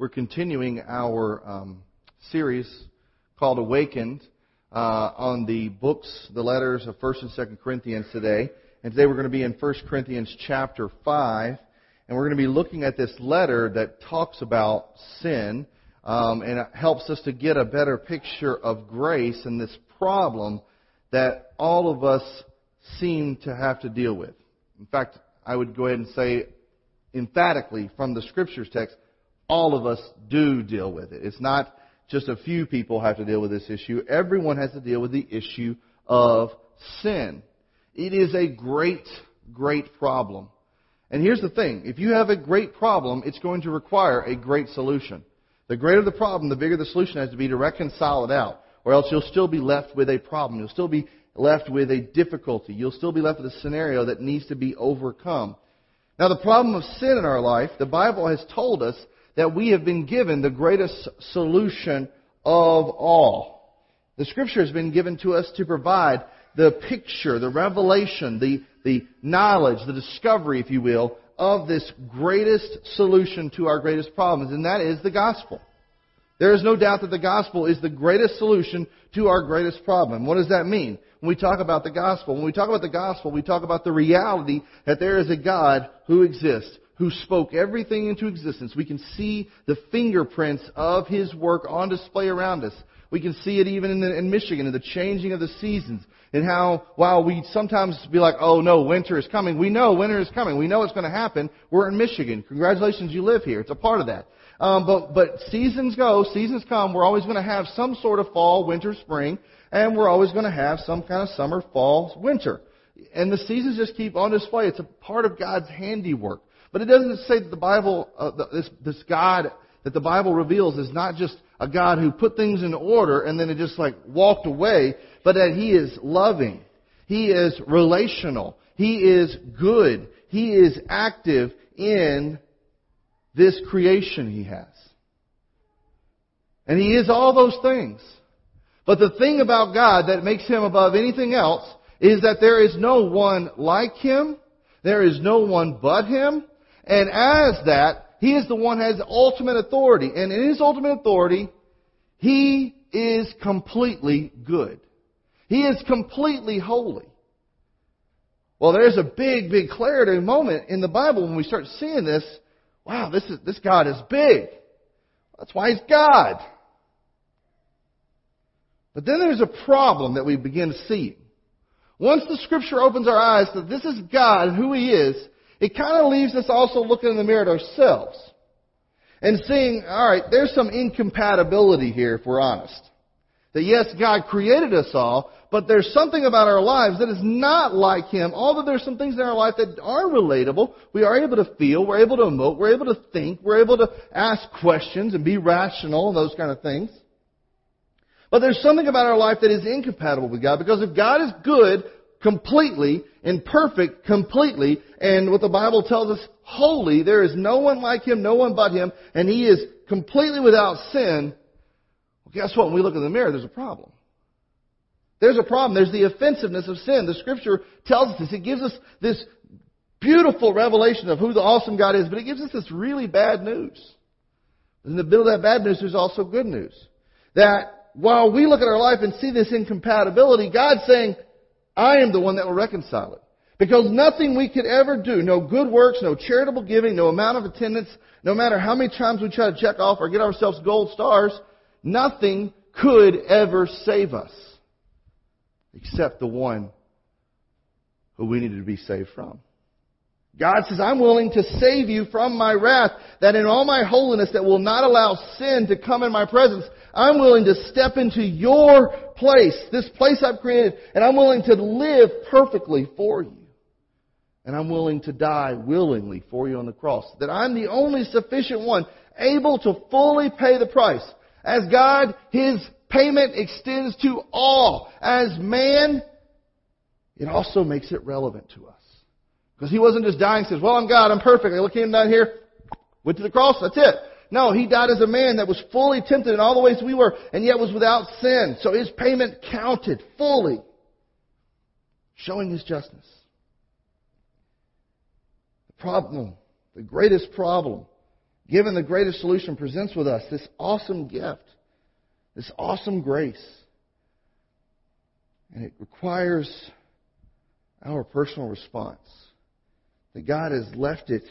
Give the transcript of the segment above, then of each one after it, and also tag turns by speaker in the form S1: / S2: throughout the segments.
S1: We're continuing our um, series called Awakened uh, on the books, the letters of 1st and 2nd Corinthians today. And today we're going to be in 1 Corinthians chapter 5. And we're going to be looking at this letter that talks about sin um, and it helps us to get a better picture of grace and this problem that all of us seem to have to deal with. In fact, I would go ahead and say emphatically from the scriptures text, all of us do deal with it. It's not just a few people have to deal with this issue. Everyone has to deal with the issue of sin. It is a great, great problem. And here's the thing. If you have a great problem, it's going to require a great solution. The greater the problem, the bigger the solution has to be to reconcile it out. Or else you'll still be left with a problem. You'll still be left with a difficulty. You'll still be left with a scenario that needs to be overcome. Now the problem of sin in our life, the Bible has told us that we have been given the greatest solution of all. The scripture has been given to us to provide the picture, the revelation, the, the knowledge, the discovery, if you will, of this greatest solution to our greatest problems, and that is the gospel. There is no doubt that the gospel is the greatest solution to our greatest problem. What does that mean? When we talk about the gospel, when we talk about the gospel, we talk about the reality that there is a God who exists, who spoke everything into existence. We can see the fingerprints of His work on display around us. We can see it even in, the, in Michigan, in the changing of the seasons, and how while we sometimes be like, oh no, winter is coming, we know winter is coming. We know it's going to happen. We're in Michigan. Congratulations, you live here. It's a part of that. Um, but, but seasons go, seasons come. We're always going to have some sort of fall, winter, spring, and we're always going to have some kind of summer, fall, winter. And the seasons just keep on display. It's a part of God's handiwork. But it doesn't say that the Bible, uh, this, this God that the Bible reveals is not just a God who put things in order and then it just like walked away, but that He is loving. He is relational. He is good. He is active in this creation He has. And He is all those things. But the thing about God that makes Him above anything else is that there is no one like Him. There is no one but Him. And as that, He is the one who has ultimate authority. And in His ultimate authority, He is completely good. He is completely holy. Well, there's a big, big clarity moment in the Bible when we start seeing this. Wow, this is, this God is big. That's why He's God. But then there's a problem that we begin to see. Once the scripture opens our eyes that this is God and who He is, it kind of leaves us also looking in the mirror at ourselves and seeing, alright, there's some incompatibility here if we're honest. That yes, God created us all, but there's something about our lives that is not like Him. Although there's some things in our life that are relatable, we are able to feel, we're able to emote, we're able to think, we're able to ask questions and be rational and those kind of things. But there's something about our life that is incompatible with God because if God is good, completely and perfect completely. And what the Bible tells us, holy. There is no one like Him, no one but Him, and He is completely without sin. Well, guess what? When we look in the mirror, there's a problem. There's a problem. There's the offensiveness of sin. The Scripture tells us this. It gives us this beautiful revelation of who the awesome God is, but it gives us this really bad news. In the middle of that bad news, there's also good news. That while we look at our life and see this incompatibility, God's saying, I am the one that will reconcile it. Because nothing we could ever do, no good works, no charitable giving, no amount of attendance, no matter how many times we try to check off or get ourselves gold stars, nothing could ever save us. Except the one who we needed to be saved from. God says, I'm willing to save you from my wrath, that in all my holiness that will not allow sin to come in my presence, I'm willing to step into your place, this place I've created, and I'm willing to live perfectly for you. And I'm willing to die willingly for you on the cross. That I'm the only sufficient one able to fully pay the price. As God, His payment extends to all. As man, it also makes it relevant to us. Because he wasn't just dying says, well, I'm God, I'm perfect. I came down here, went to the cross, that's it. No, he died as a man that was fully tempted in all the ways we were, and yet was without sin. So his payment counted fully, showing his justness. The problem, the greatest problem given the greatest solution, presents with us this awesome gift, this awesome grace. And it requires our personal response. That God has left it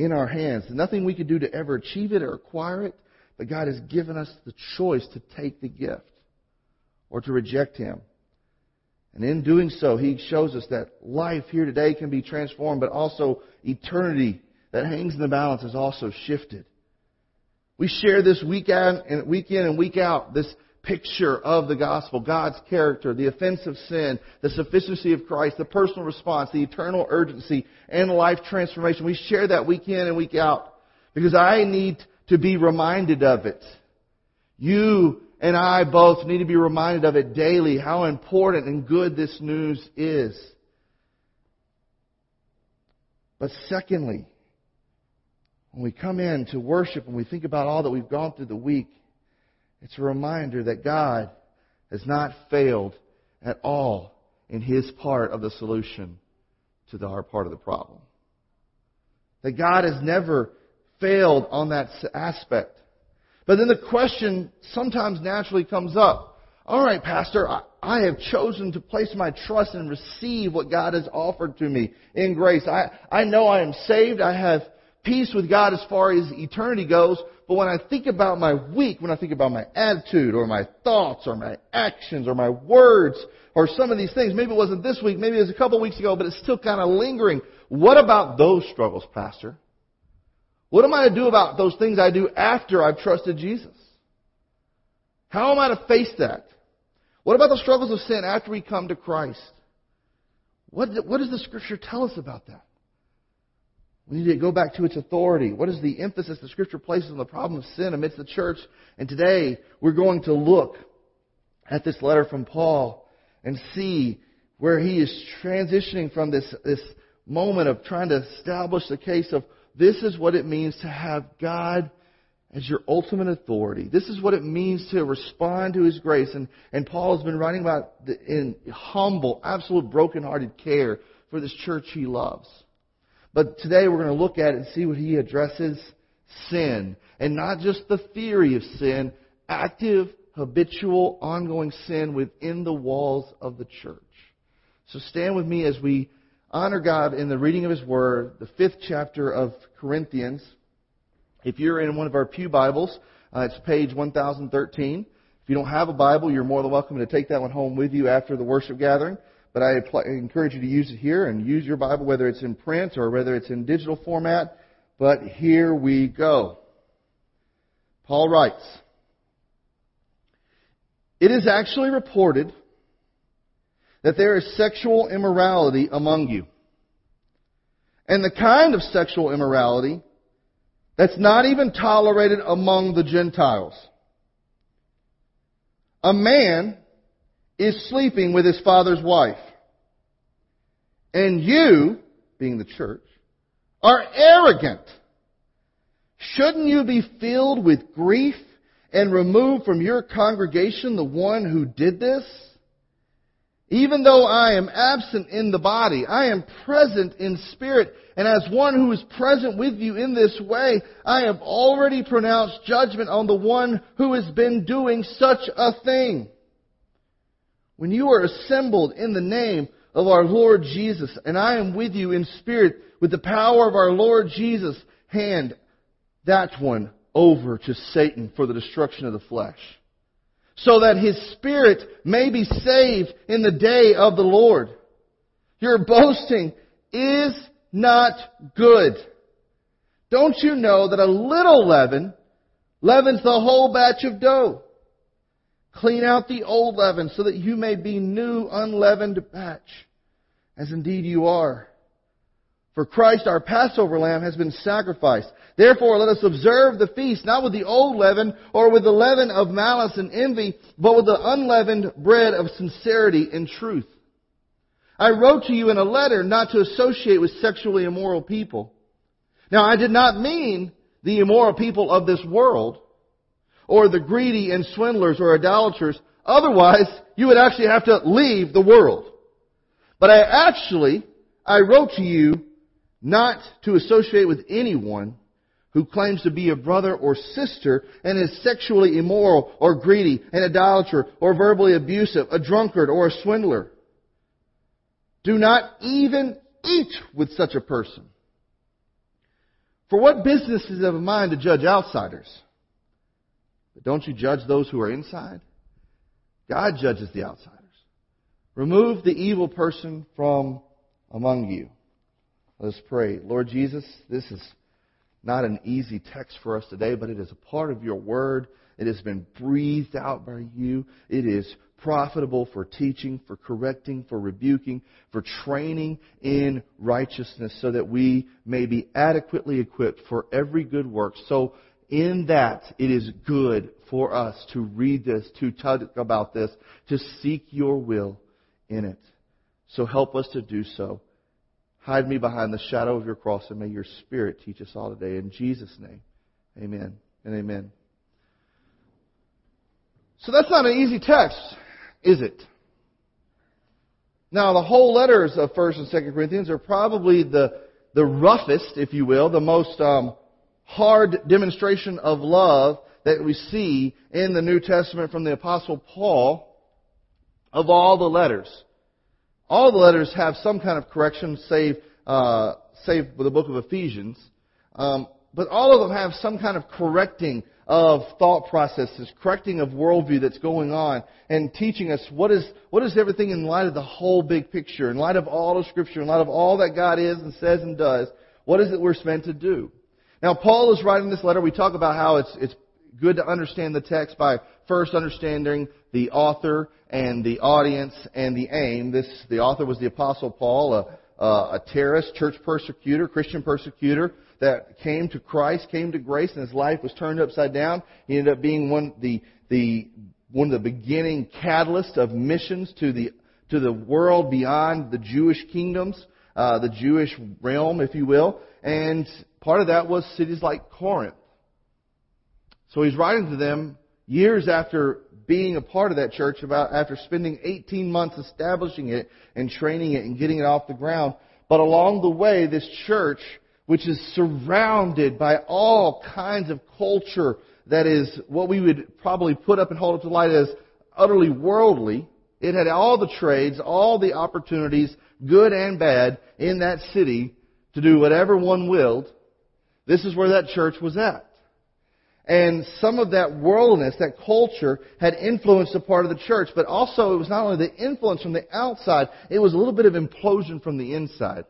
S1: in our hands. Nothing we could do to ever achieve it or acquire it, but God has given us the choice to take the gift or to reject Him. And in doing so, He shows us that life here today can be transformed, but also eternity that hangs in the balance is also shifted. We share this week in, week in and week out, this picture of the gospel, God's character, the offense of sin, the sufficiency of Christ, the personal response, the eternal urgency, and life transformation. We share that week in and week out because I need to be reminded of it. You and I both need to be reminded of it daily, how important and good this news is. But secondly, when we come in to worship and we think about all that we've gone through the week, it's a reminder that God has not failed at all in His part of the solution to our part of the problem. That God has never failed on that aspect. But then the question sometimes naturally comes up. All right, Pastor, I, I have chosen to place my trust and receive what God has offered to me in grace. I, I know I am saved. I have peace with God as far as eternity goes. But when I think about my week, when I think about my attitude or my thoughts or my actions or my words or some of these things, maybe it wasn't this week, maybe it was a couple of weeks ago, but it's still kind of lingering. What about those struggles, Pastor? What am I to do about those things I do after I've trusted Jesus? How am I to face that? What about the struggles of sin after we come to Christ? What, what does the Scripture tell us about that? We need to go back to its authority. What is the emphasis the Scripture places on the problem of sin amidst the church? And today, we're going to look at this letter from Paul and see where he is transitioning from this, this moment of trying to establish the case of this is what it means to have God as your ultimate authority. This is what it means to respond to His grace. And, and Paul has been writing about the, in humble, absolute brokenhearted care for this church he loves. But today we're going to look at it and see what he addresses sin. And not just the theory of sin, active, habitual, ongoing sin within the walls of the church. So stand with me as we honor God in the reading of His Word, the fifth chapter of Corinthians. If you're in one of our Pew Bibles, uh, it's page 1013. If you don't have a Bible, you're more than welcome to take that one home with you after the worship gathering. But I encourage you to use it here and use your Bible, whether it's in print or whether it's in digital format. But here we go. Paul writes, It is actually reported that there is sexual immorality among you. And the kind of sexual immorality that's not even tolerated among the Gentiles. A man is sleeping with his father's wife. And you, being the church, are arrogant. Shouldn't you be filled with grief and remove from your congregation the one who did this? Even though I am absent in the body, I am present in spirit, and as one who is present with you in this way, I have already pronounced judgment on the one who has been doing such a thing. When you are assembled in the name of our Lord Jesus, and I am with you in spirit with the power of our Lord Jesus, hand that one over to Satan for the destruction of the flesh so that his spirit may be saved in the day of the Lord. Your boasting is not good. Don't you know that a little leaven leavens the whole batch of dough? Clean out the old leaven so that you may be new unleavened batch, as indeed you are. For Christ, our Passover lamb, has been sacrificed. Therefore, let us observe the feast not with the old leaven or with the leaven of malice and envy, but with the unleavened bread of sincerity and truth. I wrote to you in a letter not to associate with sexually immoral people. Now, I did not mean the immoral people of this world, or the greedy and swindlers or idolaters. Otherwise, you would actually have to leave the world. But I actually, I wrote to you not to associate with anyone who claims to be a brother or sister and is sexually immoral or greedy, an idolater or verbally abusive, a drunkard or a swindler. Do not even eat with such a person. For what business is it of mine to judge outsiders? But don't you judge those who are inside? God judges the outsiders. Remove the evil person from among you. Let us pray. Lord Jesus, this is not an easy text for us today, but it is a part of your word. It has been breathed out by you. It is profitable for teaching, for correcting, for rebuking, for training in righteousness so that we may be adequately equipped for every good work. So in that, it is good for us to read this, to talk about this, to seek your will in it. So help us to do so. Hide me behind the shadow of your cross and may your Spirit teach us all today. In Jesus' name, amen and amen. So that's not an easy text, is it? Now, the whole letters of 1st and 2nd Corinthians are probably the, the roughest, if you will, the most um, hard demonstration of love that we see in the New Testament from the Apostle Paul of all the letters. All the letters have some kind of correction, save, uh, save with the book of Ephesians. Um, but all of them have some kind of correcting of thought processes, correcting of worldview that's going on, and teaching us what is, what is everything in light of the whole big picture, in light of all of Scripture, in light of all that God is and says and does, what is it we're meant to do? Now, Paul is writing this letter. We talk about how it's, it's good to understand the text by first understanding the author and the audience and the aim. This, the author was the Apostle Paul, a, a terrorist, church persecutor, Christian persecutor that came to Christ, came to grace, and his life was turned upside down. He ended up being one the the one of the beginning catalysts of missions to the to the world beyond the Jewish kingdoms, uh, the Jewish realm, if you will. And part of that was cities like Corinth. So he's writing to them years after being a part of that church, about after spending 18 months establishing it and training it and getting it off the ground. But along the way, this church, which is surrounded by all kinds of culture that is what we would probably put up and hold up to light as utterly worldly, it had all the trades, all the opportunities, good and bad, in that city to do whatever one willed. This is where that church was at. And some of that worldliness, that culture, had influenced a part of the church, but also it was not only the influence from the outside, it was a little bit of implosion from the inside.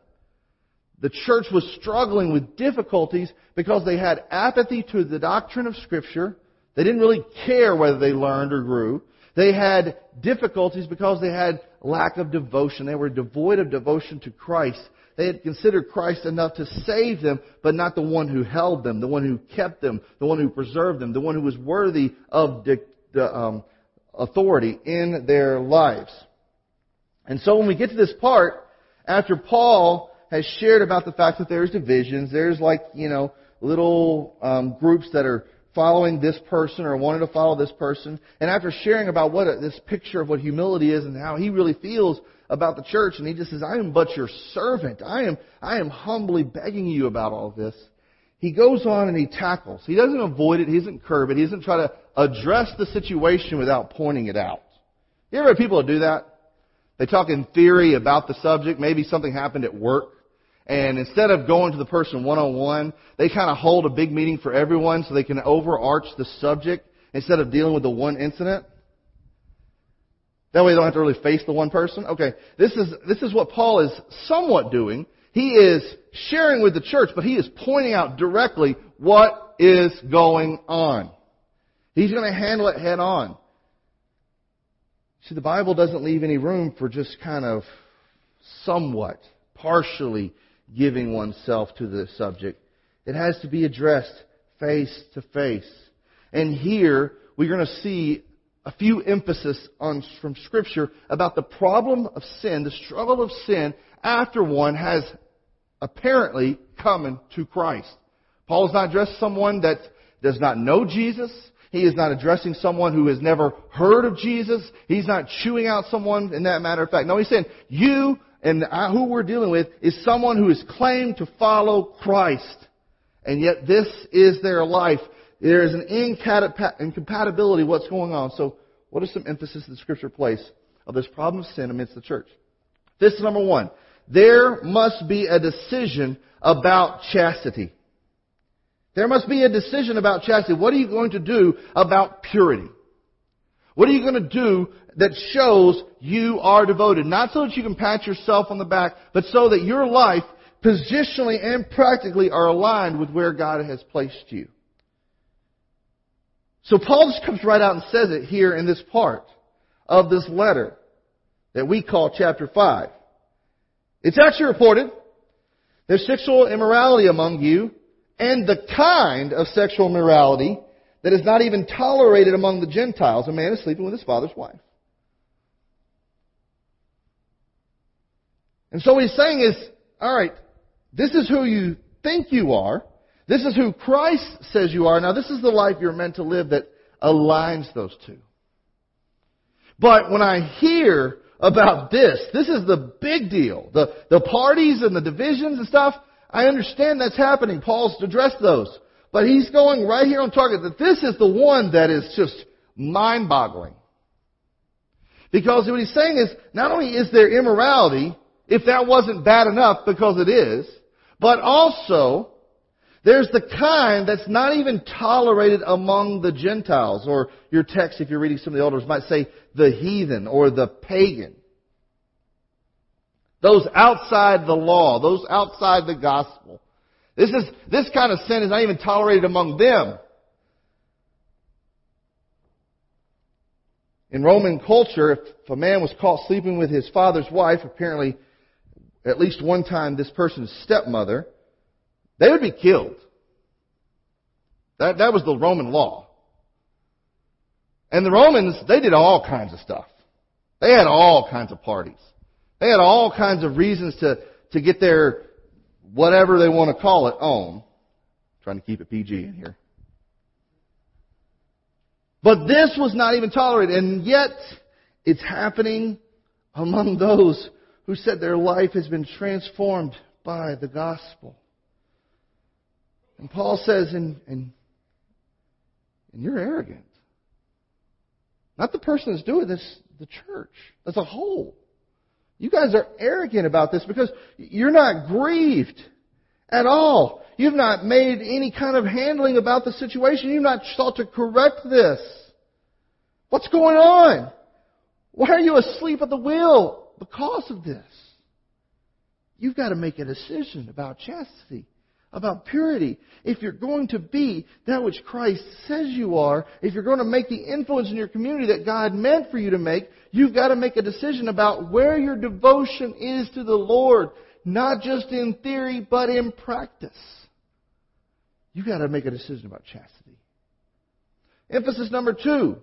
S1: The church was struggling with difficulties because they had apathy to the doctrine of Scripture. They didn't really care whether they learned or grew. They had difficulties because they had lack of devotion. They were devoid of devotion to Christ. They had considered Christ enough to save them, but not the one who held them, the one who kept them, the one who preserved them, the one who was worthy of the, the um, authority in their lives. And so when we get to this part, after Paul has shared about the fact that there's divisions, there's like, you know, little um, groups that are following this person or wanting to follow this person. And after sharing about what a, this picture of what humility is and how he really feels about the church, and he just says, I am but your servant. I am, I am humbly begging you about all this. He goes on and he tackles. He doesn't avoid it. He doesn't curb it. He doesn't try to address the situation without pointing it out. You ever have people that do that? They talk in theory about the subject. Maybe something happened at work. And instead of going to the person one on one, they kind of hold a big meeting for everyone so they can overarch the subject instead of dealing with the one incident. That way they don't have to really face the one person. Okay, this is, this is what Paul is somewhat doing. He is sharing with the church, but he is pointing out directly what is going on. He's going to handle it head on. See, the Bible doesn't leave any room for just kind of somewhat, partially giving oneself to the subject. It has to be addressed face to face. And here, we're going to see a few emphasis on, from Scripture about the problem of sin, the struggle of sin after one has apparently come to Christ. Paul is not addressing someone that does not know Jesus. He is not addressing someone who has never heard of Jesus. He's not chewing out someone in that matter of fact. No, he's saying, you and who we're dealing with is someone who has claimed to follow Christ. And yet this is their life. There is an incompatibility what's going on. So what is some emphasis the scripture place of this problem of sin amidst the church? This is number one. There must be a decision about chastity. There must be a decision about chastity. What are you going to do about purity? What are you going to do that shows you are devoted? Not so that you can pat yourself on the back, but so that your life, positionally and practically, are aligned with where God has placed you. So Paul just comes right out and says it here in this part of this letter that we call chapter 5. It's actually reported there's sexual immorality among you, and the kind of sexual immorality that is not even tolerated among the Gentiles. A man is sleeping with his father's wife. And so what he's saying is, alright, this is who you think you are. This is who Christ says you are. Now this is the life you're meant to live that aligns those two. But when I hear about this, this is the big deal. The, the parties and the divisions and stuff, I understand that's happening. Paul's addressed those. But he's going right here on target that this is the one that is just mind boggling. Because what he's saying is, not only is there immorality, if that wasn't bad enough, because it is, but also, there's the kind that's not even tolerated among the Gentiles, or your text, if you're reading some of the elders, might say the heathen or the pagan. Those outside the law, those outside the gospel. This is, this kind of sin is not even tolerated among them. In Roman culture, if a man was caught sleeping with his father's wife, apparently at least one time this person's stepmother, they would be killed. That, that was the Roman law. And the Romans, they did all kinds of stuff. They had all kinds of parties. They had all kinds of reasons to, to get their whatever they want to call it on. I'm trying to keep it PG in here. But this was not even tolerated, and yet it's happening among those who said their life has been transformed by the gospel. And Paul says, and, and, and you're arrogant. Not the person that's doing this, the church as a whole. You guys are arrogant about this because you're not grieved at all. You've not made any kind of handling about the situation. You've not sought to correct this. What's going on? Why are you asleep at the wheel because of this? You've got to make a decision about chastity about purity. If you're going to be that which Christ says you are, if you're going to make the influence in your community that God meant for you to make, you've got to make a decision about where your devotion is to the Lord, not just in theory, but in practice. You've got to make a decision about chastity. Emphasis number two.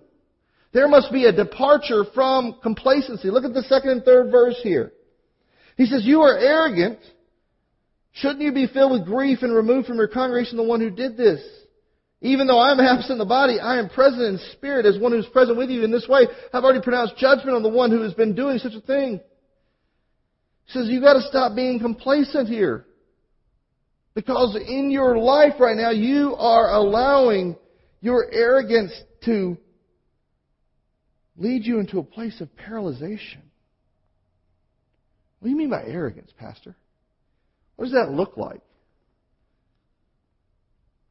S1: There must be a departure from complacency. Look at the second and third verse here. He says, You are arrogant Shouldn't you be filled with grief and removed from your congregation the one who did this? Even though I am absent in the body, I am present in spirit as one who is present with you. In this way, I've already pronounced judgment on the one who has been doing such a thing. He says, you've got to stop being complacent here. Because in your life right now, you are allowing your arrogance to lead you into a place of paralyzation. What do you mean by arrogance, Pastor? What does that look like?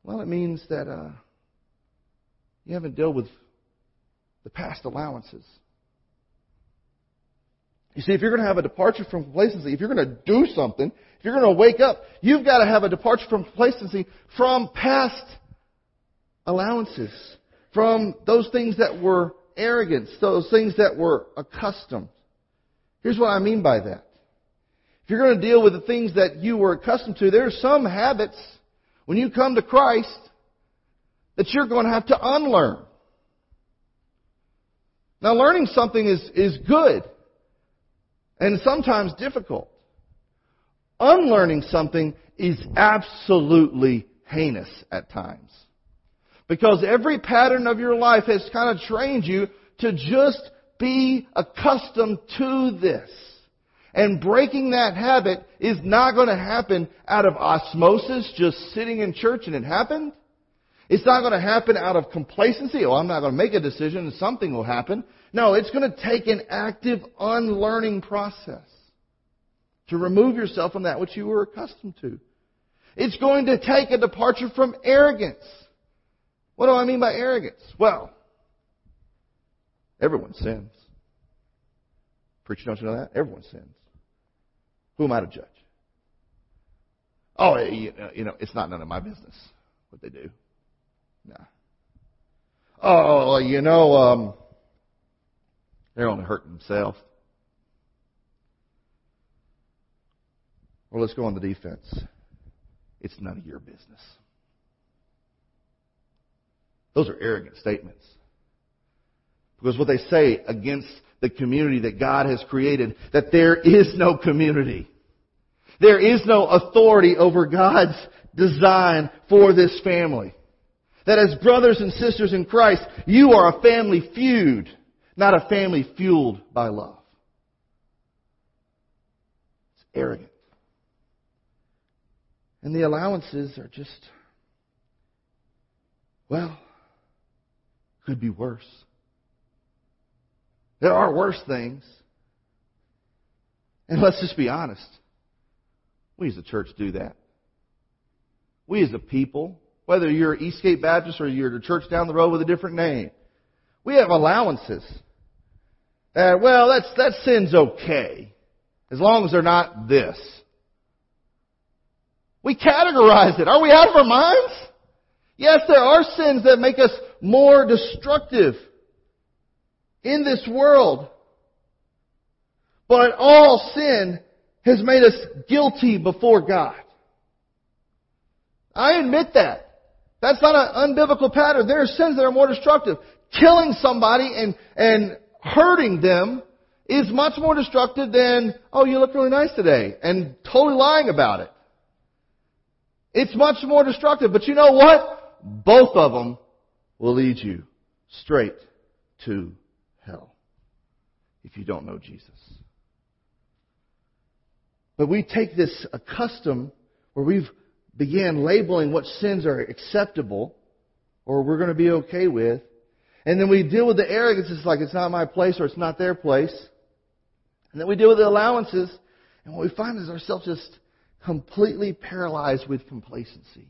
S1: Well, it means that uh, you haven't dealt with the past allowances. You see, if you're going to have a departure from complacency, if you're going to do something, if you're going to wake up, you've got to have a departure from complacency from past allowances, from those things that were arrogance, those things that were accustomed. Here's what I mean by that. If you're going to deal with the things that you were accustomed to, there are some habits when you come to Christ that you're going to have to unlearn. Now learning something is, is good and sometimes difficult. Unlearning something is absolutely heinous at times. Because every pattern of your life has kind of trained you to just be accustomed to this. And breaking that habit is not going to happen out of osmosis, just sitting in church and it happened. It's not going to happen out of complacency. Oh, I'm not going to make a decision and something will happen. No, it's going to take an active unlearning process to remove yourself from that which you were accustomed to. It's going to take a departure from arrogance. What do I mean by arrogance? Well, everyone sins. Preacher, don't you know that? Everyone sins. Who am I to judge? Oh, you know, it's not none of my business what they do. Nah. Oh, you know, um, they're only hurting themselves. Well, let's go on the defense. It's none of your business. Those are arrogant statements. Because what they say against the community that God has created, that there is no community. There is no authority over God's design for this family. That as brothers and sisters in Christ, you are a family feud not a family fueled by love. It's arrogant. And the allowances are just, well, could be worse. There are worse things. And let's just be honest. We as a church do that. We as a people, whether you're Eastgate Baptist or you're the church down the road with a different name, we have allowances. Uh, well, that's, that sin's okay. As long as they're not this. We categorize it. Are we out of our minds? Yes, there are sins that make us more destructive in this world. But all sin has made us guilty before God. I admit that. That's not an unbiblical pattern. There are sins that are more destructive. Killing somebody and, and hurting them is much more destructive than, oh, you look really nice today, and totally lying about it. It's much more destructive. But you know what? Both of them will lead you straight to if you don't know Jesus. But we take this a custom where we've began labeling what sins are acceptable or we're going to be okay with and then we deal with the arrogance. It's like it's not my place or it's not their place. And then we deal with the allowances. And what we find is ourselves just completely paralyzed with complacency.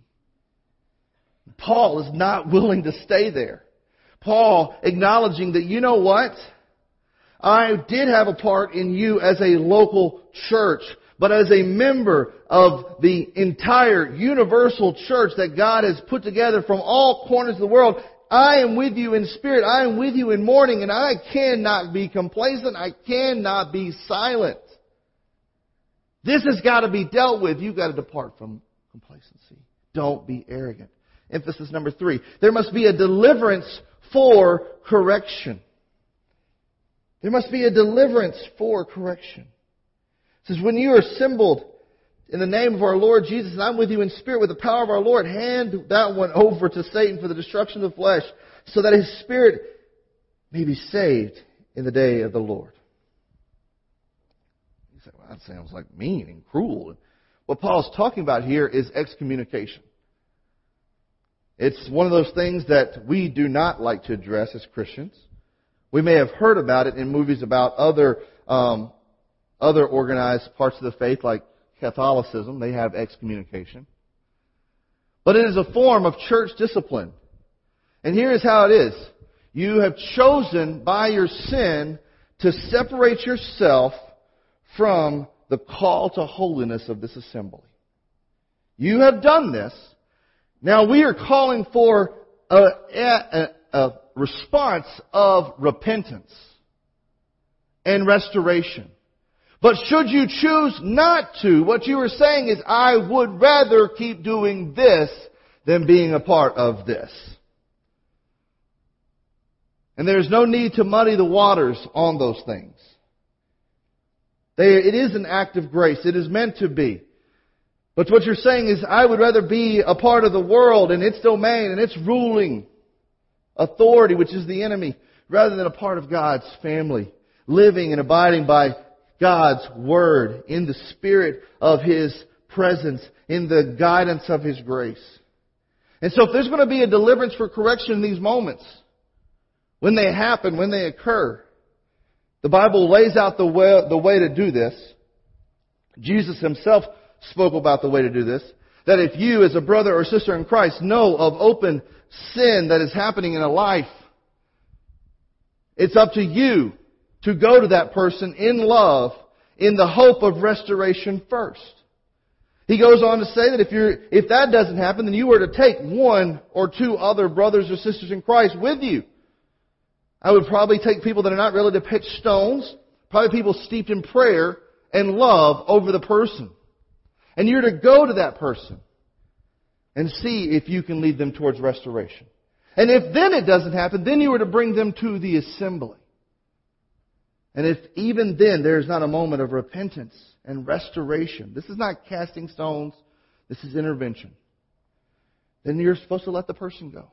S1: Paul is not willing to stay there. Paul acknowledging that, you know what? I did have a part in you as a local church, but as a member of the entire universal church that God has put together from all corners of the world, I am with you in spirit. I am with you in mourning and I cannot be complacent. I cannot be silent. This has got to be dealt with. You've got to depart from complacency. Don't be arrogant. Emphasis number three. There must be a deliverance for correction. There must be a deliverance for correction. It says, when you are assembled in the name of our Lord Jesus, and I'm with you in spirit with the power of our Lord, hand that one over to Satan for the destruction of the flesh, so that his spirit may be saved in the day of the Lord. You say, well, that sounds like mean and cruel. What Paul's talking about here is excommunication. It's one of those things that we do not like to address as Christians. We may have heard about it in movies about other um, other organized parts of the faith, like Catholicism, they have excommunication. But it is a form of church discipline. And here is how it is. You have chosen by your sin to separate yourself from the call to holiness of this assembly. You have done this. Now we are calling for a, a, a response of repentance and restoration. But should you choose not to, what you are saying is, I would rather keep doing this than being a part of this. And there's no need to muddy the waters on those things. They, it is an act of grace. It is meant to be. But what you're saying is, I would rather be a part of the world and its domain and its ruling authority, which is the enemy, rather than a part of God's family, living and abiding by God's Word, in the Spirit of His presence, in the guidance of His grace. And so if there's going to be a deliverance for correction in these moments, when they happen, when they occur, the Bible lays out the way, the way to do this. Jesus himself spoke about the way to do this. That if you, as a brother or sister in Christ, know of open sin that is happening in a life, it's up to you to go to that person in love in the hope of restoration first. He goes on to say that if you're, if that doesn't happen, then you are to take one or two other brothers or sisters in Christ with you. I would probably take people that are not ready to pitch stones, probably people steeped in prayer and love over the person. And you're to go to that person and see if you can lead them towards restoration. And if then it doesn't happen, then you are to bring them to the assembly. And if even then there is not a moment of repentance and restoration, this is not casting stones, this is intervention, then you're supposed to let the person go.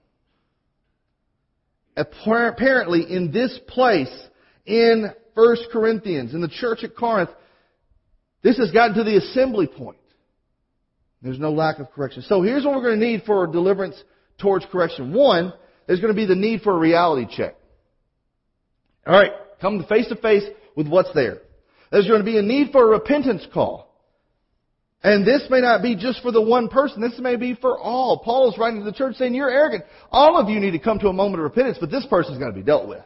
S1: Apparently, in this place, in 1 Corinthians, in the church at Corinth, this has gotten to the assembly point. There's no lack of correction. So here's what we're going to need for deliverance towards correction. One, there's going to be the need for a reality check. Alright, come face to face with what's there. There's going to be a need for a repentance call. And this may not be just for the one person. This may be for all. Paul is writing to the church saying, you're arrogant. All of you need to come to a moment of repentance, but this person's got to be dealt with.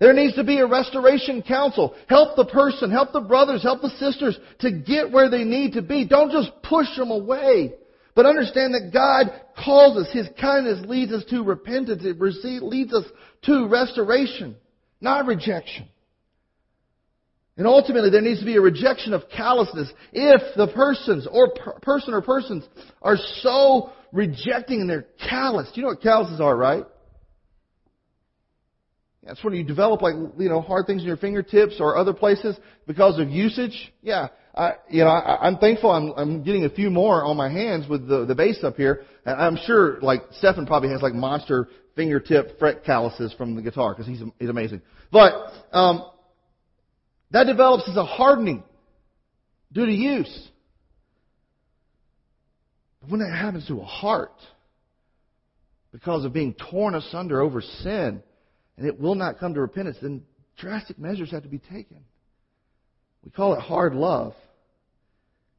S1: There needs to be a restoration counsel. Help the person, help the brothers, help the sisters to get where they need to be. Don't just push them away. But understand that God calls us. His kindness leads us to repentance. It leads us to restoration, not rejection. And ultimately, there needs to be a rejection of callousness if the persons or per- person or persons are so rejecting and they're callous. You know what calluses are, right? That's when you develop like, you know, hard things in your fingertips or other places because of usage. Yeah. I, you know, I, I'm thankful I'm, I'm getting a few more on my hands with the, the bass up here. And I'm sure like Stephen probably has like monster fingertip fret calluses from the guitar because he's, he's amazing. But, um, that develops as a hardening due to use. But when that happens to a heart, because of being torn asunder over sin, and it will not come to repentance, then drastic measures have to be taken. We call it hard love.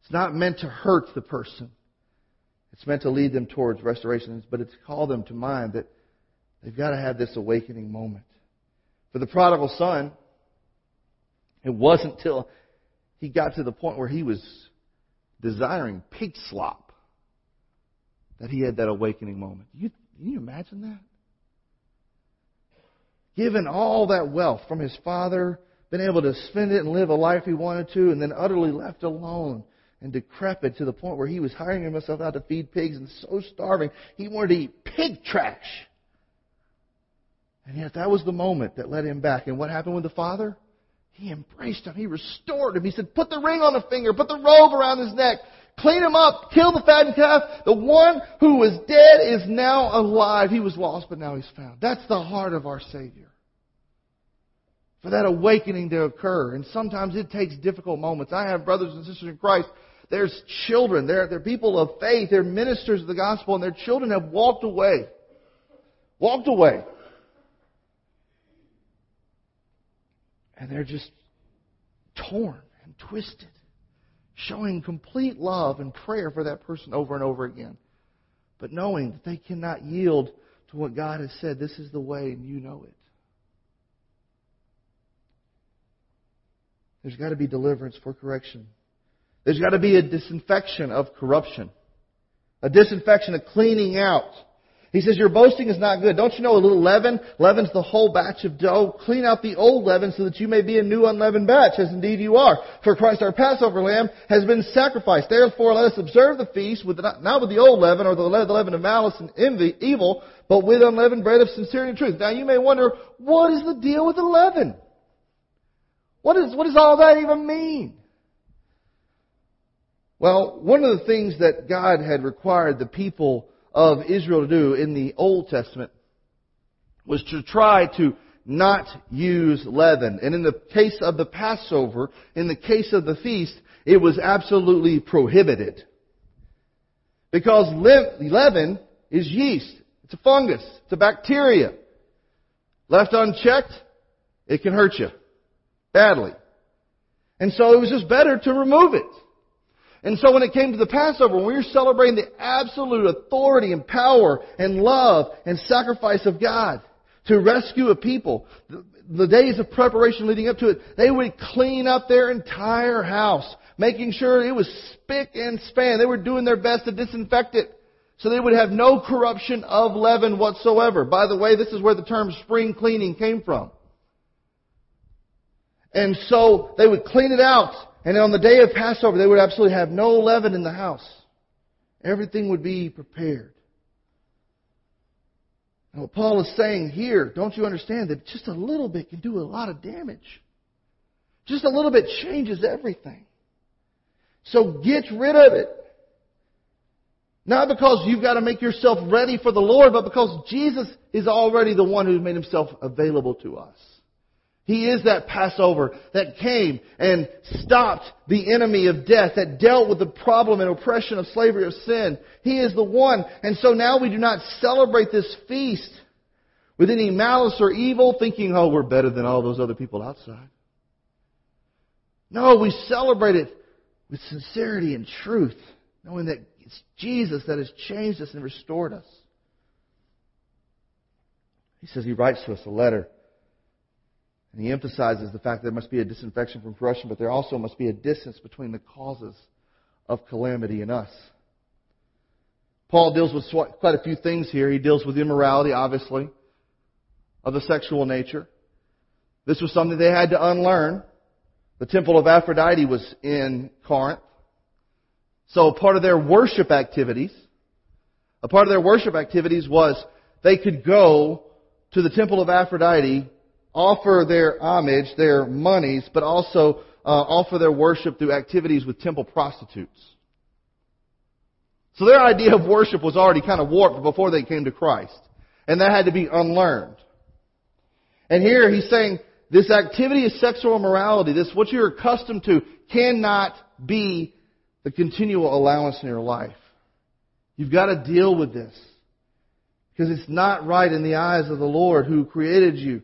S1: It's not meant to hurt the person. It's meant to lead them towards restoration, but it's called them to mind that they've got to have this awakening moment. For the prodigal son, it wasn't till he got to the point where he was desiring pig slop that he had that awakening moment. You, can you imagine that? Given all that wealth from his father, been able to spend it and live a life he wanted to, and then utterly left alone and decrepit to the point where he was hiring himself out to feed pigs and so starving he wanted to eat pig trash. And yet that was the moment that led him back. And what happened with the father? He embraced him. He restored him. He said, put the ring on the finger, put the robe around his neck, Clean him up. Kill the fattened calf. The one who was dead is now alive. He was lost, but now he's found. That's the heart of our Savior. For that awakening to occur. And sometimes it takes difficult moments. I have brothers and sisters in Christ. There's children. They're, they're people of faith. They're ministers of the gospel, and their children have walked away. Walked away. And they're just torn and twisted showing complete love and prayer for that person over and over again. But knowing that they cannot yield to what God has said, this is the way, and you know it. There's got to be deliverance for correction. There's got to be a disinfection of corruption. A disinfection, a cleaning out he says, your boasting is not good. Don't you know a little leaven leavens the whole batch of dough? Clean out the old leaven so that you may be a new unleavened batch, as indeed you are. For Christ our Passover lamb has been sacrificed. Therefore let us observe the feast with the, not with the old leaven or the leaven of malice and envy, evil, but with unleavened bread of sincerity and truth. Now you may wonder, what is the deal with the leaven? What, is, what does all that even mean? Well, one of the things that God had required the people of Israel to do in the Old Testament was to try to not use leaven. And in the case of the Passover, in the case of the feast, it was absolutely prohibited. Because leaven is yeast. It's a fungus. It's a bacteria. Left unchecked, it can hurt you. Badly. And so it was just better to remove it. And so when it came to the Passover, when we were celebrating the absolute authority and power and love and sacrifice of God to rescue a people, the, days of preparation leading up to it, they would clean up their entire house, making sure it was spick and span. They were doing their best to disinfect it. So they would have no corruption of leaven whatsoever. By the way, this is where the term spring cleaning came from. And so they would clean it out and on the day of Passover, they would absolutely have no leaven in the house. Everything would be prepared. And what Paul is saying here, don't you understand that just a little bit can do a lot of damage? Just a little bit changes everything. So get rid of it. Not because you've got to make yourself ready for the Lord, but because Jesus is already the one who's made himself available to us. He is that Passover that came and stopped the enemy of death, that dealt with the problem and oppression of slavery of sin. He is the one. And so now we do not celebrate this feast with any malice or evil, thinking, oh, we're better than all those other people outside. No, we celebrate it with sincerity and truth, knowing that it's Jesus that has changed us and restored us. He says he writes to us a letter and he emphasizes the fact that there must be a disinfection from corruption, but there also must be a distance between the causes of calamity and us. Paul deals with quite a few things here. He deals with immorality, obviously, of the sexual nature. This was something they had to unlearn. The temple of Aphrodite was in Corinth. So part of their worship activities, a part of their worship activities was they could go to the temple of Aphrodite offer their homage, their monies, but also uh, offer their worship through activities with temple prostitutes. So their idea of worship was already kind of warped before they came to Christ. And that had to be unlearned. And here he's saying this activity of sexual immorality, this what you're accustomed to, cannot be the continual allowance in your life. You've got to deal with this. Because it's not right in the eyes of the Lord who created you.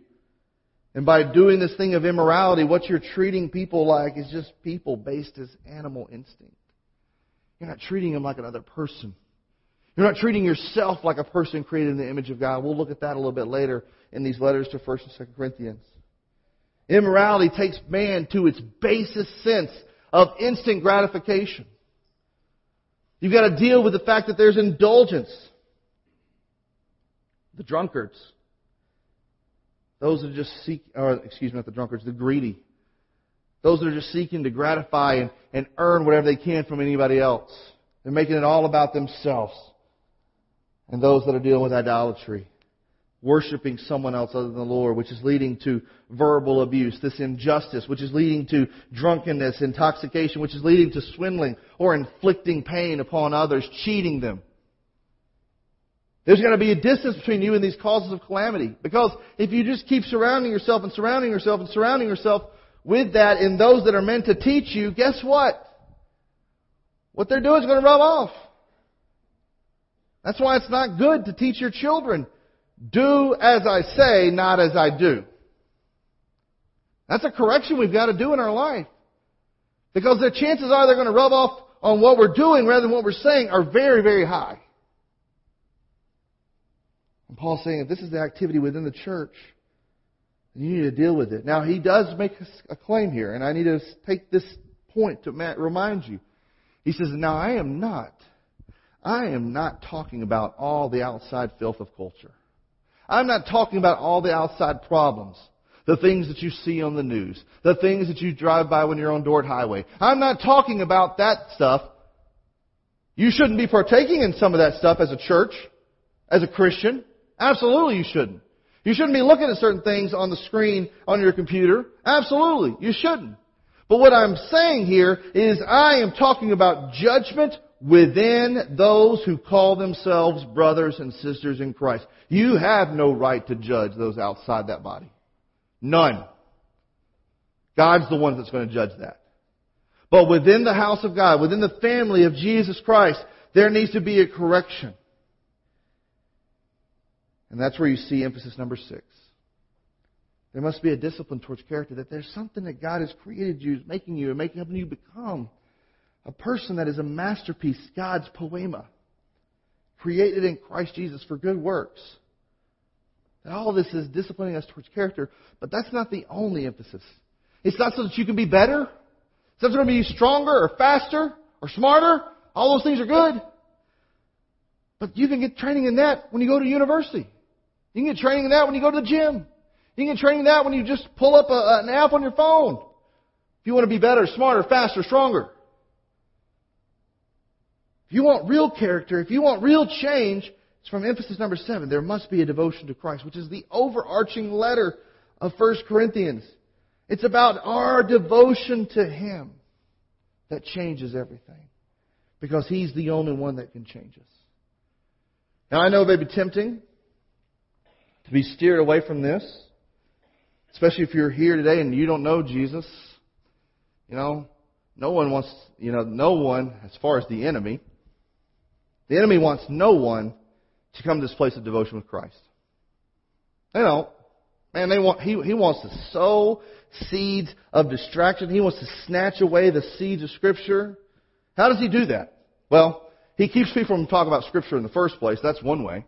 S1: And by doing this thing of immorality, what you're treating people like is just people based as animal instinct. You're not treating them like another person. You're not treating yourself like a person created in the image of God. We'll look at that a little bit later in these letters to 1st and 2nd Corinthians. Immorality takes man to its basest sense of instant gratification. You've got to deal with the fact that there's indulgence. The drunkards those that are just seek, or excuse me, not the drunkards, the greedy. Those that are just seeking to gratify and, and earn whatever they can from anybody else. They're making it all about themselves. And those that are dealing with idolatry. Worshipping someone else other than the Lord, which is leading to verbal abuse, this injustice, which is leading to drunkenness, intoxication, which is leading to swindling or inflicting pain upon others, cheating them. There's going to be a distance between you and these causes of calamity. Because if you just keep surrounding yourself and surrounding yourself and surrounding yourself with that and those that are meant to teach you, guess what? What they're doing is going to rub off. That's why it's not good to teach your children, do as I say, not as I do. That's a correction we've got to do in our life. Because the chances are they're going to rub off on what we're doing rather than what we're saying are very, very high. And Paul's saying if this is the activity within the church, you need to deal with it. Now, he does make a claim here, and I need to take this point to remind you. He says, Now, I am not, I am not talking about all the outside filth of culture. I'm not talking about all the outside problems. The things that you see on the news. The things that you drive by when you're on Dort Highway. I'm not talking about that stuff. You shouldn't be partaking in some of that stuff as a church, as a Christian. Absolutely you shouldn't. You shouldn't be looking at certain things on the screen on your computer. Absolutely. You shouldn't. But what I'm saying here is I am talking about judgment within those who call themselves brothers and sisters in Christ. You have no right to judge those outside that body. None. God's the one that's going to judge that. But within the house of God, within the family of Jesus Christ, there needs to be a correction. And that's where you see emphasis number six. There must be a discipline towards character, that there's something that God has created you, is making you, and making you become a person that is a masterpiece, God's poema, created in Christ Jesus for good works. That all this is disciplining us towards character, but that's not the only emphasis. It's not so that you can be better. It's not going to be stronger or faster or smarter. All those things are good. But you can get training in that when you go to university. You can get training in that when you go to the gym. You can get training in that when you just pull up a, an app on your phone. If you want to be better, smarter, faster, stronger. If you want real character, if you want real change, it's from emphasis number seven. There must be a devotion to Christ, which is the overarching letter of 1 Corinthians. It's about our devotion to Him that changes everything. Because He's the only one that can change us. Now I know it may be tempting to be steered away from this, especially if you're here today and you don't know Jesus. You know, no one wants, you know, no one, as far as the enemy, the enemy wants no one to come to this place of devotion with Christ. They don't. Man, they want, he, he wants to sow seeds of distraction. He wants to snatch away the seeds of Scripture. How does he do that? Well, he keeps people from talking about Scripture in the first place. That's one way.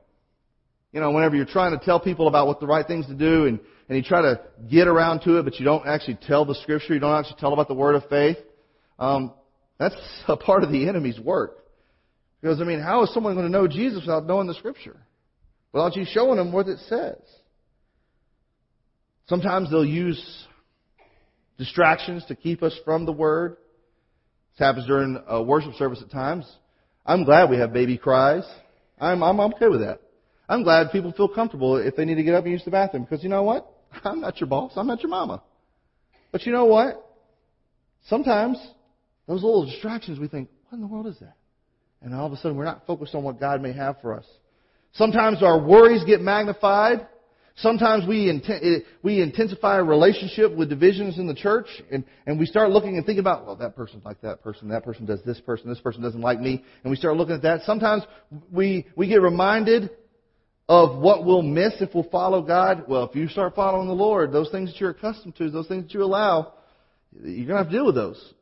S1: You know, whenever you're trying to tell people about what the right things to do and, and you try to get around to it, but you don't actually tell the Scripture, you don't actually tell about the Word of faith, um, that's a part of the enemy's work. Because, I mean, how is someone going to know Jesus without knowing the Scripture? Without you showing them what it says. Sometimes they'll use distractions to keep us from the Word. This happens during a worship service at times. I'm glad we have baby cries. I'm, I'm okay with that. I'm glad people feel comfortable if they need to get up and use the bathroom because you know what? I'm not your boss. I'm not your mama. But you know what? Sometimes those little distractions we think, what in the world is that? And all of a sudden we're not focused on what God may have for us. Sometimes our worries get magnified. Sometimes we, we intensify a relationship with divisions in the church and, and we start looking and thinking about, well, that person's like that person, that person does this person, this person doesn't like me, and we start looking at that. Sometimes we, we get reminded of what we'll miss if we'll follow God. Well, if you start following the Lord, those things that you're accustomed to, those things that you allow, you're going to have to deal with those.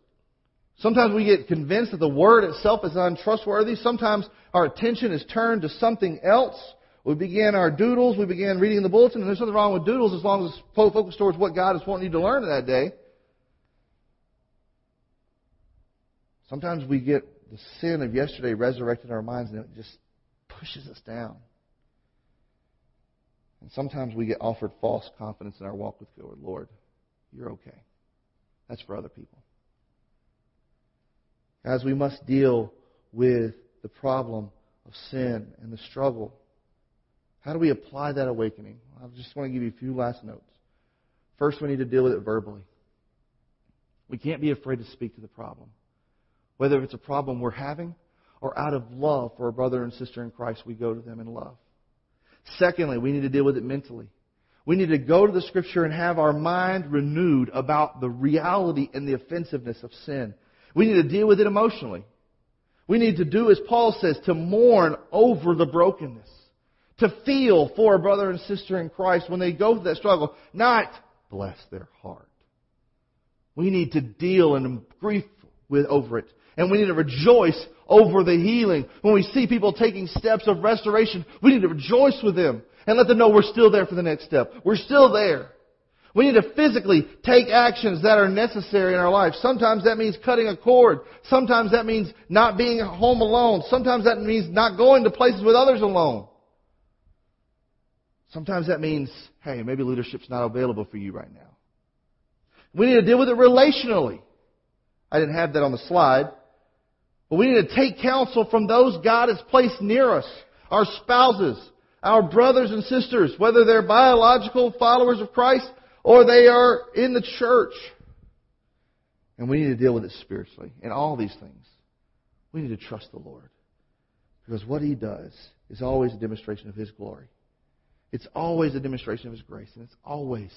S1: Sometimes we get convinced that the Word itself is untrustworthy. Sometimes our attention is turned to something else. We begin our doodles, we begin reading the bulletin, and there's nothing wrong with doodles as long as it's focused towards what God is wanting you to learn that day. Sometimes we get the sin of yesterday resurrected in our minds and it just pushes us down. And sometimes we get offered false confidence in our walk with God. Lord, you're okay. That's for other people. As we must deal with the problem of sin and the struggle. How do we apply that awakening? I just want to give you a few last notes. First, we need to deal with it verbally. We can't be afraid to speak to the problem. Whether it's a problem we're having or out of love for a brother and sister in Christ, we go to them in love. Secondly, we need to deal with it mentally. We need to go to the Scripture and have our mind renewed about the reality and the offensiveness of sin. We need to deal with it emotionally. We need to do as Paul says, to mourn over the brokenness. To feel for a brother and sister in Christ when they go through that struggle, not bless their heart. We need to deal and grief with over it. And we need to rejoice over the healing. When we see people taking steps of restoration, we need to rejoice with them and let them know we're still there for the next step. We're still there. We need to physically take actions that are necessary in our life. Sometimes that means cutting a cord. Sometimes that means not being home alone. Sometimes that means not going to places with others alone. Sometimes that means, hey, maybe leadership's not available for you right now. We need to deal with it relationally. I didn't have that on the slide. But we need to take counsel from those God has placed near us. Our spouses, our brothers and sisters, whether they're biological followers of Christ or they are in the church. And we need to deal with it spiritually. In all these things, we need to trust the Lord. Because what He does is always a demonstration of His glory. It's always a demonstration of His grace. And it's always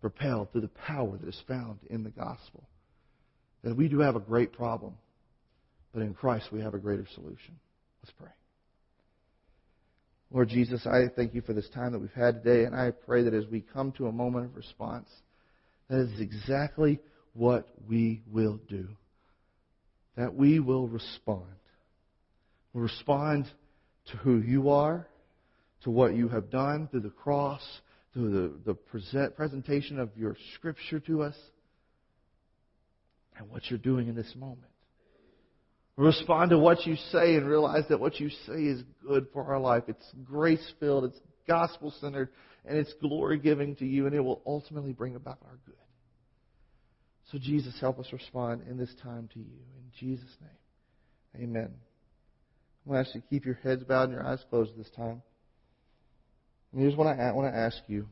S1: propelled through the power that is found in the gospel. That we do have a great problem, but in Christ we have a greater solution. Let's pray. Lord Jesus, I thank you for this time that we've had today, and I pray that as we come to a moment of response, that is exactly what we will do. That we will respond. We'll respond to who you are, to what you have done through the cross, through the, the present, presentation of your scripture to us, and what you're doing in this moment. Respond to what you say and realize that what you say is good for our life. It's grace filled, it's gospel centered, and it's glory giving to you, and it will ultimately bring about our good. So, Jesus, help us respond in this time to you. In Jesus' name, amen. I'm going to ask you to keep your heads bowed and your eyes closed this time. And here's what I want to ask you.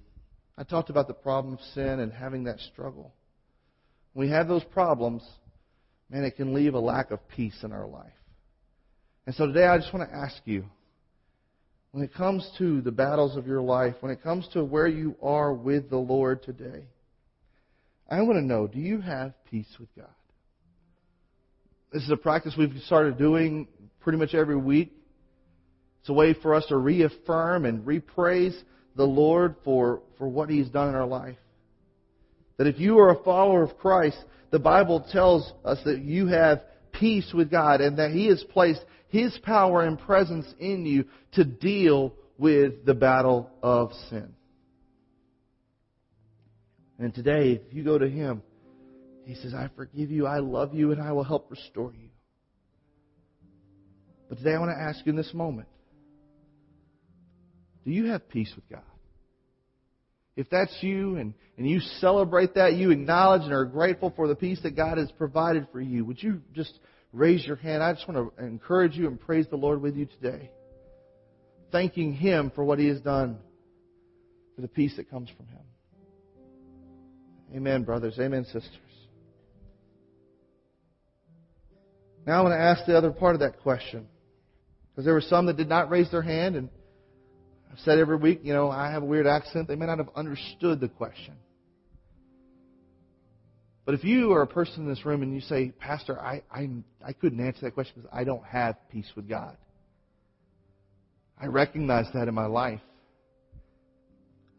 S1: I talked about the problem of sin and having that struggle. When we have those problems, man, it can leave a lack of peace in our life. And so today I just want to ask you, when it comes to the battles of your life, when it comes to where you are with the Lord today, I want to know, do you have peace with God? This is a practice we've started doing pretty much every week. It's a way for us to reaffirm and repraise the Lord for, for what He's done in our life. That if you are a follower of Christ, the Bible tells us that you have peace with God and that He has placed His power and presence in you to deal with the battle of sin. And today, if you go to Him, He says, I forgive you, I love you, and I will help restore you. But today I want to ask you in this moment do you have peace with God? If that's you and, and you celebrate that, you acknowledge and are grateful for the peace that God has provided for you, would you just raise your hand? I just want to encourage you and praise the Lord with you today. Thanking Him for what He has done, for the peace that comes from Him. Amen, brothers. Amen, sisters. Now I want to ask the other part of that question. Because there were some that did not raise their hand, and I've said every week, you know, I have a weird accent. They may not have understood the question. But if you are a person in this room and you say, Pastor, I, I, I couldn't answer that question because I don't have peace with God. I recognize that in my life.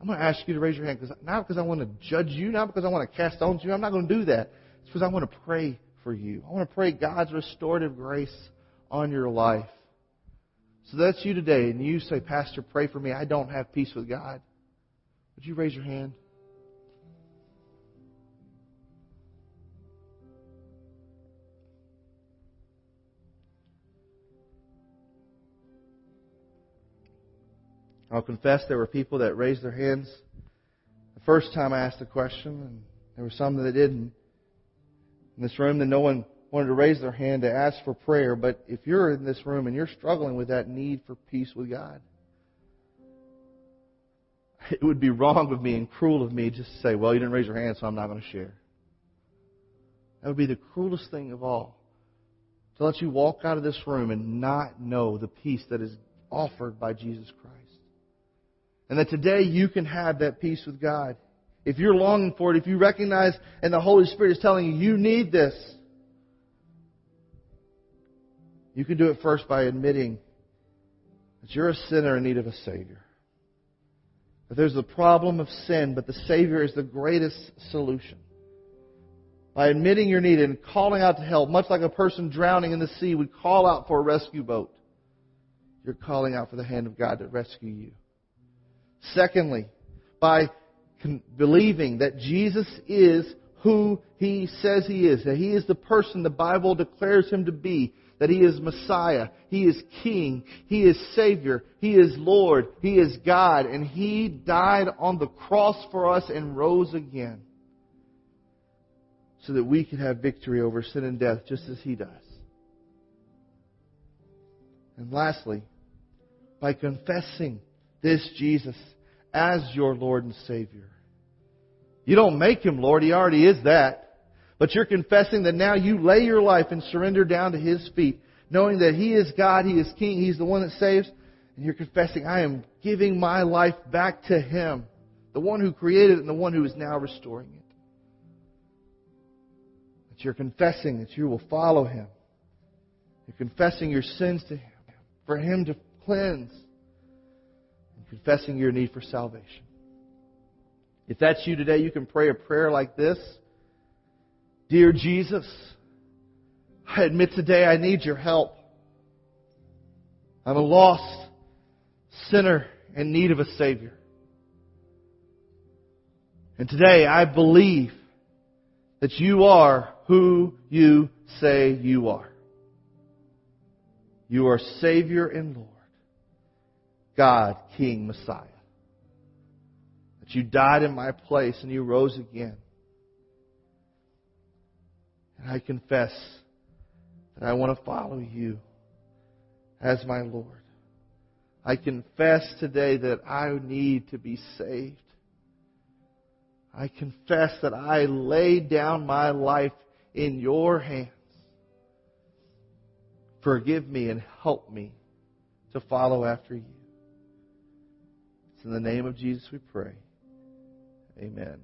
S1: I'm going to ask you to raise your hand because not because I want to judge you, not because I want to cast stones you. I'm not going to do that. It's because I want to pray for you. I want to pray God's restorative grace on your life. So that's you today, and you say, Pastor, pray for me. I don't have peace with God. Would you raise your hand? I'll confess there were people that raised their hands the first time I asked the question, and there were some that didn't. In this room, that no one wanted to raise their hand to ask for prayer, but if you're in this room and you're struggling with that need for peace with God, it would be wrong of me and cruel of me just to say, well, you didn't raise your hand, so I'm not going to share. That would be the cruelest thing of all. To let you walk out of this room and not know the peace that is offered by Jesus Christ. And that today you can have that peace with God. If you're longing for it, if you recognize and the Holy Spirit is telling you, you need this, you can do it first by admitting that you're a sinner in need of a Savior. That there's the problem of sin, but the Savior is the greatest solution. By admitting your need and calling out to help, much like a person drowning in the sea would call out for a rescue boat, you're calling out for the hand of God to rescue you. Secondly, by believing that Jesus is who He says He is, that He is the person the Bible declares Him to be, that He is Messiah, He is King, He is Savior, He is Lord, He is God, and He died on the cross for us and rose again so that we can have victory over sin and death just as He does. And lastly, by confessing this Jesus as your Lord and Savior. You don't make Him Lord, He already is that. But you're confessing that now you lay your life and surrender down to His feet, knowing that He is God, He is King, He's the one that saves. And you're confessing, I am giving my life back to Him the one who created it and the one who is now restoring it. That you're confessing that you will follow him. You're confessing your sins to him, for him to cleanse, and confessing your need for salvation. If that's you today, you can pray a prayer like this Dear Jesus, I admit today I need your help. I'm a lost sinner in need of a Savior. And today I believe that you are who you say you are. You are Savior and Lord, God, King, Messiah. That you died in my place and you rose again. And I confess that I want to follow you as my Lord. I confess today that I need to be saved. I confess that I lay down my life in your hands. Forgive me and help me to follow after you. It's in the name of Jesus we pray. Amen.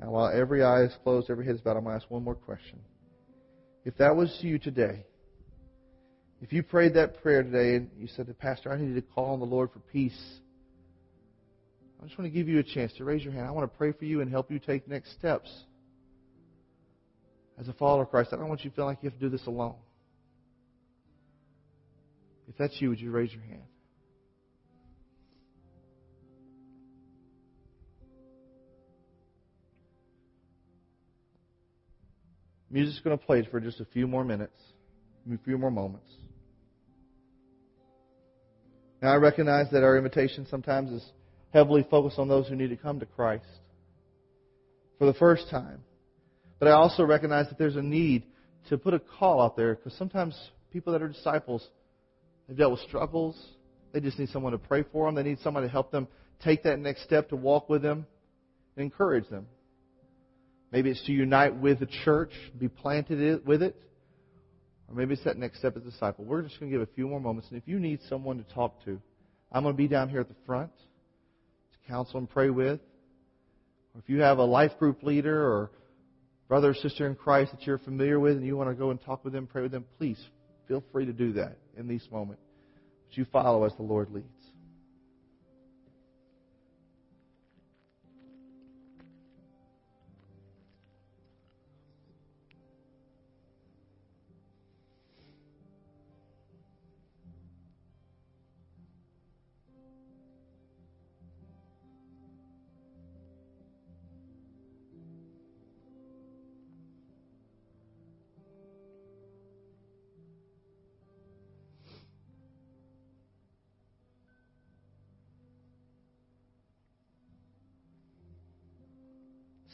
S1: Now, while every eye is closed, every head is bowed, I'm going to ask one more question. If that was you today, if you prayed that prayer today and you said to Pastor, I need to call on the Lord for peace, I just want to give you a chance to raise your hand. I want to pray for you and help you take next steps. As a follower of Christ, I don't want you to feel like you have to do this alone. If that's you, would you raise your hand? Music's going to play for just a few more minutes, a few more moments. Now, I recognize that our invitation sometimes is heavily focused on those who need to come to Christ for the first time. But I also recognize that there's a need to put a call out there because sometimes people that are disciples, they've dealt with struggles. They just need someone to pray for them. They need someone to help them take that next step to walk with them and encourage them. Maybe it's to unite with the church, be planted with it. Or maybe it's that next step as a disciple. We're just going to give a few more moments. And if you need someone to talk to, I'm going to be down here at the front to counsel and pray with. Or if you have a life group leader or brother or sister in Christ that you're familiar with and you want to go and talk with them, pray with them, please feel free to do that in this moment. But you follow as the Lord leads.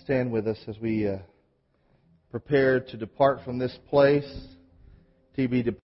S1: Stand with us as we uh, prepare to depart from this place to be